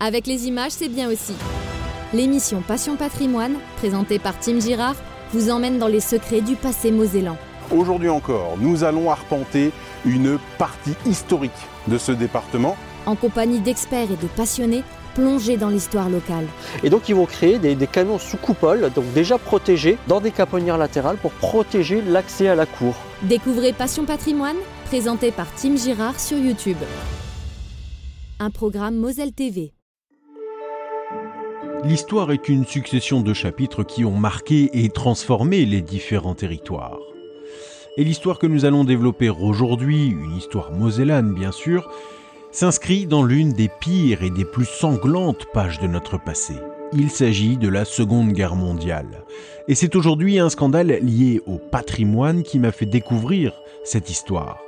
Avec les images, c'est bien aussi. L'émission Passion Patrimoine, présentée par Tim Girard, vous emmène dans les secrets du passé mosellan. Aujourd'hui encore, nous allons arpenter une partie historique de ce département. En compagnie d'experts et de passionnés plongés dans l'histoire locale. Et donc ils vont créer des, des canons sous coupole, donc déjà protégés, dans des caponnières latérales pour protéger l'accès à la cour. Découvrez Passion Patrimoine, présenté par Tim Girard sur YouTube. Un programme Moselle TV. L'histoire est une succession de chapitres qui ont marqué et transformé les différents territoires. Et l'histoire que nous allons développer aujourd'hui, une histoire mosellane bien sûr, s'inscrit dans l'une des pires et des plus sanglantes pages de notre passé. Il s'agit de la Seconde Guerre mondiale. Et c'est aujourd'hui un scandale lié au patrimoine qui m'a fait découvrir cette histoire.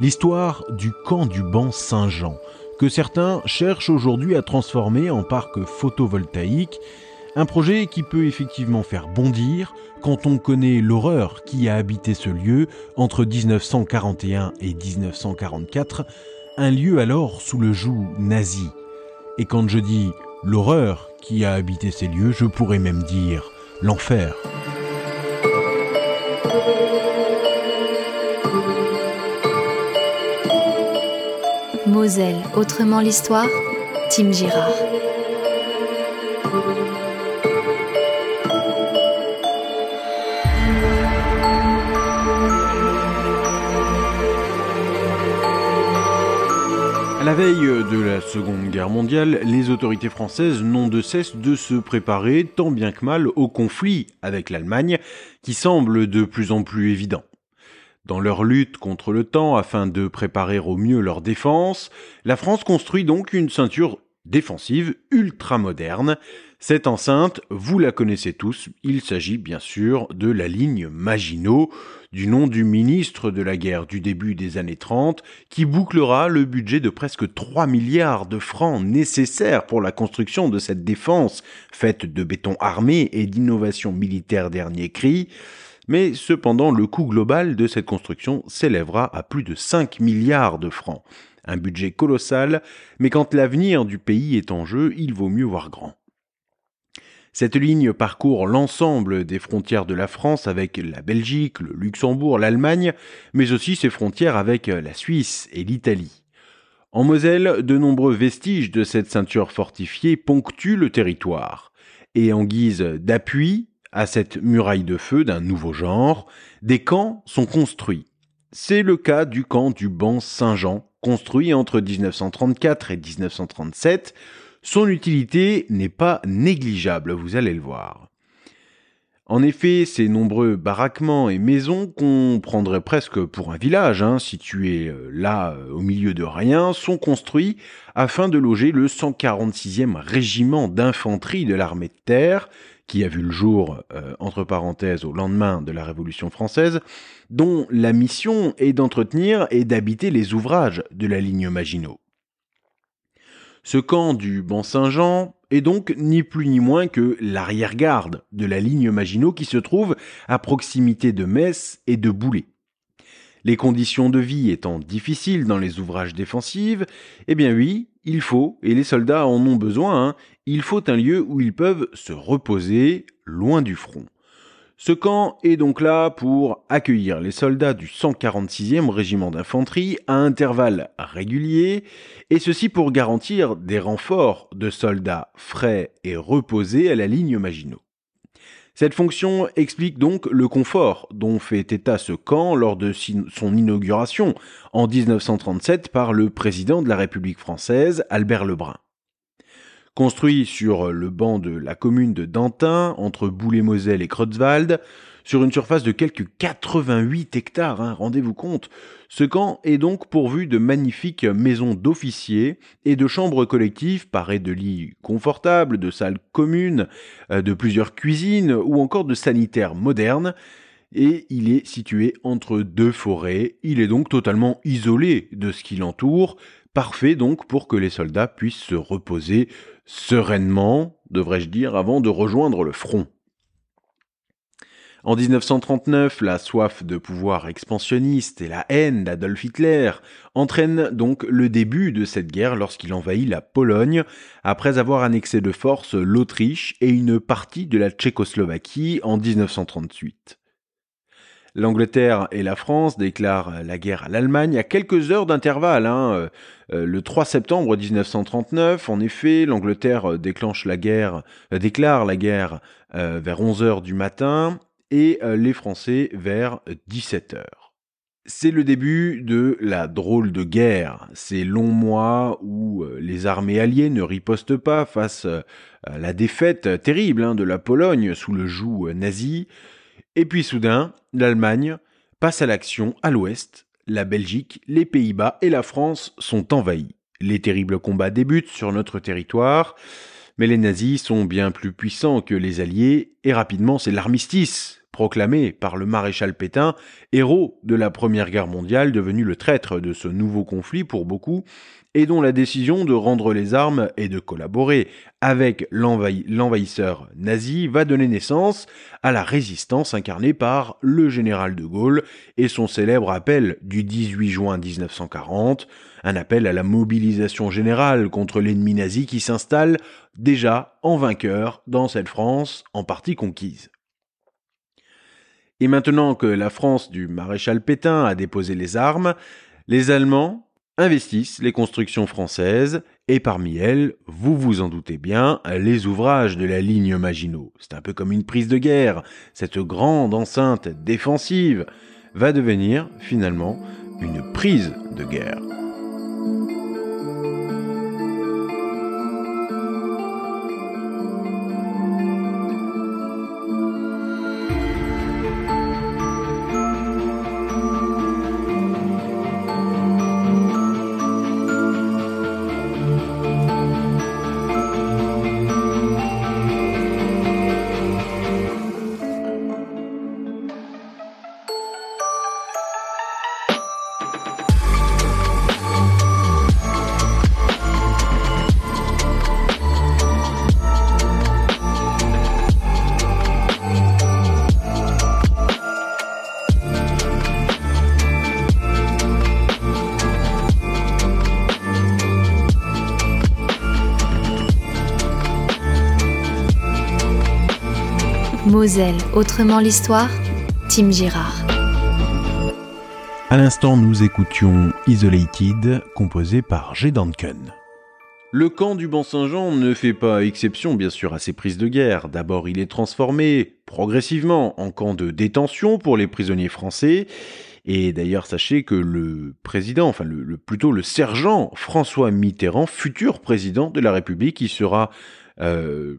L'histoire du camp du banc Saint-Jean, que certains cherchent aujourd'hui à transformer en parc photovoltaïque, un projet qui peut effectivement faire bondir quand on connaît l'horreur qui a habité ce lieu entre 1941 et 1944, un lieu alors sous le joug nazi. Et quand je dis l'horreur qui a habité ces lieux, je pourrais même dire l'enfer. Moselle, autrement l'histoire, Tim Girard. À la veille de la Seconde Guerre mondiale, les autorités françaises n'ont de cesse de se préparer tant bien que mal au conflit avec l'Allemagne, qui semble de plus en plus évident. Dans leur lutte contre le temps afin de préparer au mieux leur défense, la France construit donc une ceinture défensive ultra moderne. Cette enceinte, vous la connaissez tous, il s'agit bien sûr de la ligne Maginot, du nom du ministre de la guerre du début des années 30, qui bouclera le budget de presque 3 milliards de francs nécessaires pour la construction de cette défense, faite de béton armé et d'innovation militaire dernier cri. Mais cependant, le coût global de cette construction s'élèvera à plus de 5 milliards de francs. Un budget colossal, mais quand l'avenir du pays est en jeu, il vaut mieux voir grand. Cette ligne parcourt l'ensemble des frontières de la France avec la Belgique, le Luxembourg, l'Allemagne, mais aussi ses frontières avec la Suisse et l'Italie. En Moselle, de nombreux vestiges de cette ceinture fortifiée ponctuent le territoire. Et en guise d'appui à cette muraille de feu d'un nouveau genre, des camps sont construits. C'est le cas du camp du banc Saint-Jean, construit entre 1934 et 1937, son utilité n'est pas négligeable, vous allez le voir. En effet, ces nombreux baraquements et maisons qu'on prendrait presque pour un village, hein, situé là au milieu de rien, sont construits afin de loger le 146e régiment d'infanterie de l'armée de terre, qui a vu le jour, euh, entre parenthèses, au lendemain de la Révolution française, dont la mission est d'entretenir et d'habiter les ouvrages de la ligne Maginot. Ce camp du Banc Saint-Jean est donc ni plus ni moins que l'arrière-garde de la ligne Maginot qui se trouve à proximité de Metz et de Boulay. Les conditions de vie étant difficiles dans les ouvrages défensifs, eh bien oui, il faut, et les soldats en ont besoin, hein, il faut un lieu où ils peuvent se reposer loin du front. Ce camp est donc là pour accueillir les soldats du 146e régiment d'infanterie à intervalles réguliers, et ceci pour garantir des renforts de soldats frais et reposés à la ligne Maginot. Cette fonction explique donc le confort dont fait état ce camp lors de son inauguration en 1937 par le président de la République française, Albert Lebrun. Construit sur le banc de la commune de Dantin, entre Boulay-Moselle et Creutzwald, sur une surface de quelques 88 hectares, hein, rendez-vous compte. Ce camp est donc pourvu de magnifiques maisons d'officiers et de chambres collectives parées de lits confortables, de salles communes, euh, de plusieurs cuisines ou encore de sanitaires modernes. Et il est situé entre deux forêts, il est donc totalement isolé de ce qui l'entoure, parfait donc pour que les soldats puissent se reposer sereinement, devrais-je dire, avant de rejoindre le front. En 1939, la soif de pouvoir expansionniste et la haine d'Adolf Hitler entraînent donc le début de cette guerre lorsqu'il envahit la Pologne, après avoir annexé de force l'Autriche et une partie de la Tchécoslovaquie en 1938. L'Angleterre et la France déclarent la guerre à l'Allemagne à quelques heures d'intervalle. Hein. Euh, euh, le 3 septembre 1939, en effet, l'Angleterre déclenche la guerre, euh, déclare la guerre vers 11 heures du matin et les Français vers 17 heures. C'est le début de la drôle de guerre, ces longs mois où les armées alliées ne ripostent pas face à la défaite terrible hein, de la Pologne sous le joug nazi. Et puis soudain, l'Allemagne passe à l'action à l'ouest, la Belgique, les Pays-Bas et la France sont envahis. Les terribles combats débutent sur notre territoire, mais les nazis sont bien plus puissants que les Alliés, et rapidement c'est l'armistice proclamé par le maréchal Pétain, héros de la Première Guerre mondiale, devenu le traître de ce nouveau conflit pour beaucoup, et dont la décision de rendre les armes et de collaborer avec l'envahisseur nazi va donner naissance à la résistance incarnée par le général de Gaulle et son célèbre appel du 18 juin 1940, un appel à la mobilisation générale contre l'ennemi nazi qui s'installe déjà en vainqueur dans cette France en partie conquise. Et maintenant que la France du maréchal Pétain a déposé les armes, les Allemands investissent les constructions françaises, et parmi elles, vous vous en doutez bien, les ouvrages de la ligne Maginot. C'est un peu comme une prise de guerre. Cette grande enceinte défensive va devenir finalement une prise de guerre. Moselle, autrement l'histoire, Tim Girard. À l'instant, nous écoutions Isolated, composé par G. Duncan. Le camp du Ban-Saint-Jean ne fait pas exception, bien sûr, à ces prises de guerre. D'abord, il est transformé progressivement en camp de détention pour les prisonniers français. Et d'ailleurs, sachez que le président, enfin le, plutôt le sergent François Mitterrand, futur président de la République, il sera euh,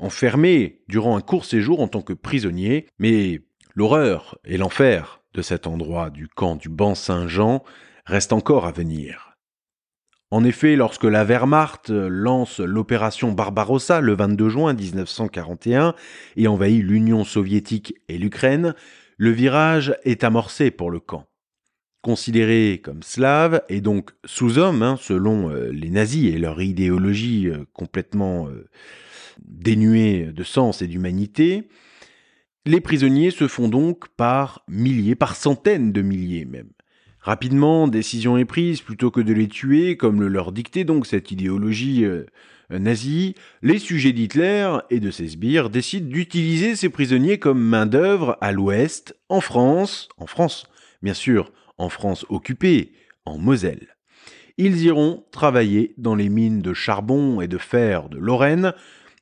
enfermé durant un court séjour en tant que prisonnier, mais l'horreur et l'enfer de cet endroit du camp du Ban Saint-Jean reste encore à venir. En effet, lorsque la Wehrmacht lance l'opération Barbarossa le 22 juin 1941 et envahit l'Union soviétique et l'Ukraine, le virage est amorcé pour le camp. Considéré comme slave et donc sous-homme, hein, selon euh, les nazis et leur idéologie euh, complètement euh, dénués de sens et d'humanité, les prisonniers se font donc par milliers, par centaines de milliers même. Rapidement, décision est prise, plutôt que de les tuer, comme le leur dictait donc cette idéologie euh, nazie, les sujets d'Hitler et de ses sbires décident d'utiliser ces prisonniers comme main-d'œuvre à l'ouest, en France, en France, bien sûr, en France occupée, en Moselle. Ils iront travailler dans les mines de charbon et de fer de Lorraine,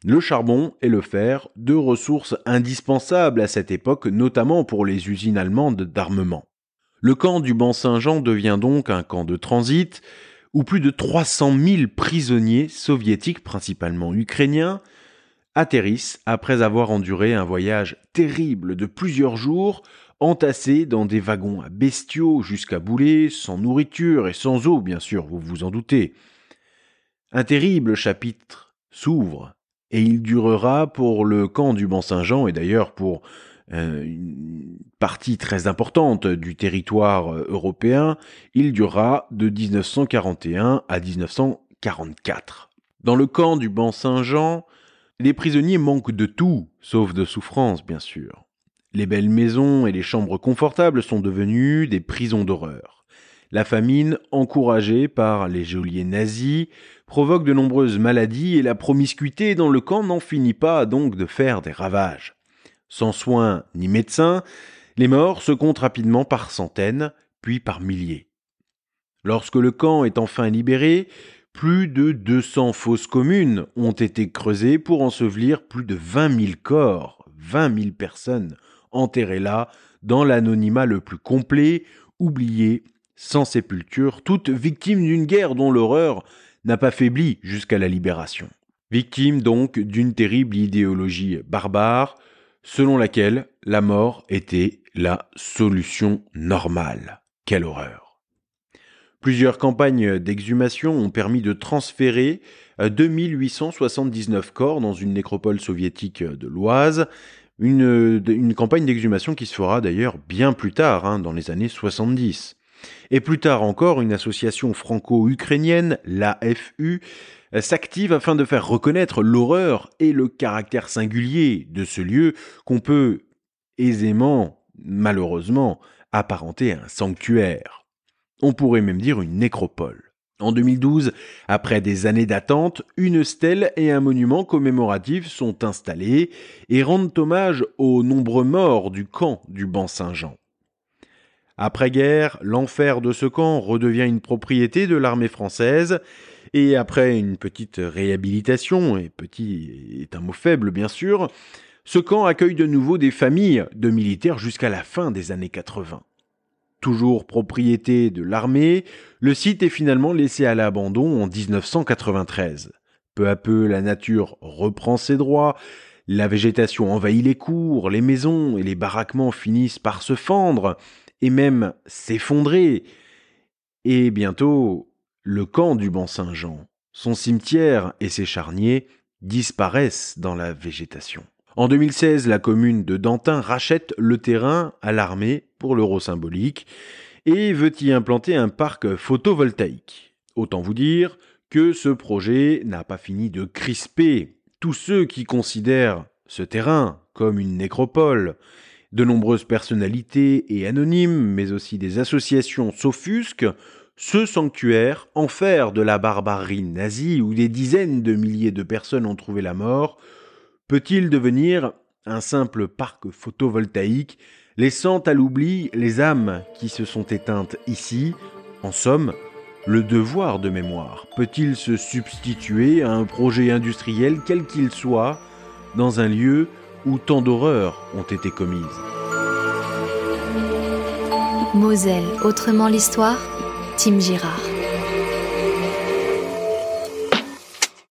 le charbon et le fer, deux ressources indispensables à cette époque, notamment pour les usines allemandes d'armement. Le camp du Ban-Saint-Jean devient donc un camp de transit où plus de 300 000 prisonniers soviétiques, principalement ukrainiens, atterrissent après avoir enduré un voyage terrible de plusieurs jours, entassés dans des wagons à bestiaux jusqu'à bouler, sans nourriture et sans eau, bien sûr, vous vous en doutez. Un terrible chapitre s'ouvre et il durera pour le camp du Mont-Saint-Jean et d'ailleurs pour euh, une partie très importante du territoire euh, européen, il durera de 1941 à 1944. Dans le camp du Ban Saint-Jean, les prisonniers manquent de tout, sauf de souffrance bien sûr. Les belles maisons et les chambres confortables sont devenues des prisons d'horreur. La famine, encouragée par les geôliers nazis, provoque de nombreuses maladies et la promiscuité dans le camp n'en finit pas donc de faire des ravages. Sans soins ni médecins, les morts se comptent rapidement par centaines, puis par milliers. Lorsque le camp est enfin libéré, plus de 200 fosses communes ont été creusées pour ensevelir plus de 20 000 corps, 20 000 personnes enterrées là, dans l'anonymat le plus complet, oubliées, sans sépulture, toutes victimes d'une guerre dont l'horreur n'a pas faibli jusqu'à la libération. Victimes donc d'une terrible idéologie barbare, selon laquelle la mort était la solution normale. Quelle horreur. Plusieurs campagnes d'exhumation ont permis de transférer 2879 corps dans une nécropole soviétique de l'Oise, une, une campagne d'exhumation qui se fera d'ailleurs bien plus tard, hein, dans les années 70. Et plus tard encore, une association franco-ukrainienne, l'AFU, s'active afin de faire reconnaître l'horreur et le caractère singulier de ce lieu qu'on peut aisément, malheureusement, apparenter à un sanctuaire. On pourrait même dire une nécropole. En 2012, après des années d'attente, une stèle et un monument commémoratif sont installés et rendent hommage aux nombreux morts du camp du Banc-Saint-Jean. Après-guerre, l'enfer de ce camp redevient une propriété de l'armée française, et après une petite réhabilitation, et petit est un mot faible bien sûr, ce camp accueille de nouveau des familles de militaires jusqu'à la fin des années 80. Toujours propriété de l'armée, le site est finalement laissé à l'abandon en 1993. Peu à peu, la nature reprend ses droits, la végétation envahit les cours, les maisons et les baraquements finissent par se fendre, et même s'effondrer. Et bientôt, le camp du Banc-Saint-Jean, son cimetière et ses charniers disparaissent dans la végétation. En 2016, la commune de Dantin rachète le terrain à l'armée pour l'euro symbolique et veut y implanter un parc photovoltaïque. Autant vous dire que ce projet n'a pas fini de crisper tous ceux qui considèrent ce terrain comme une nécropole de nombreuses personnalités et anonymes, mais aussi des associations s'offusquent, ce sanctuaire, enfer de la barbarie nazie où des dizaines de milliers de personnes ont trouvé la mort, peut-il devenir un simple parc photovoltaïque, laissant à l'oubli les âmes qui se sont éteintes ici? En somme, le devoir de mémoire peut-il se substituer à un projet industriel quel qu'il soit, dans un lieu où tant d'horreurs ont été commises. Moselle, autrement l'histoire, Tim Girard.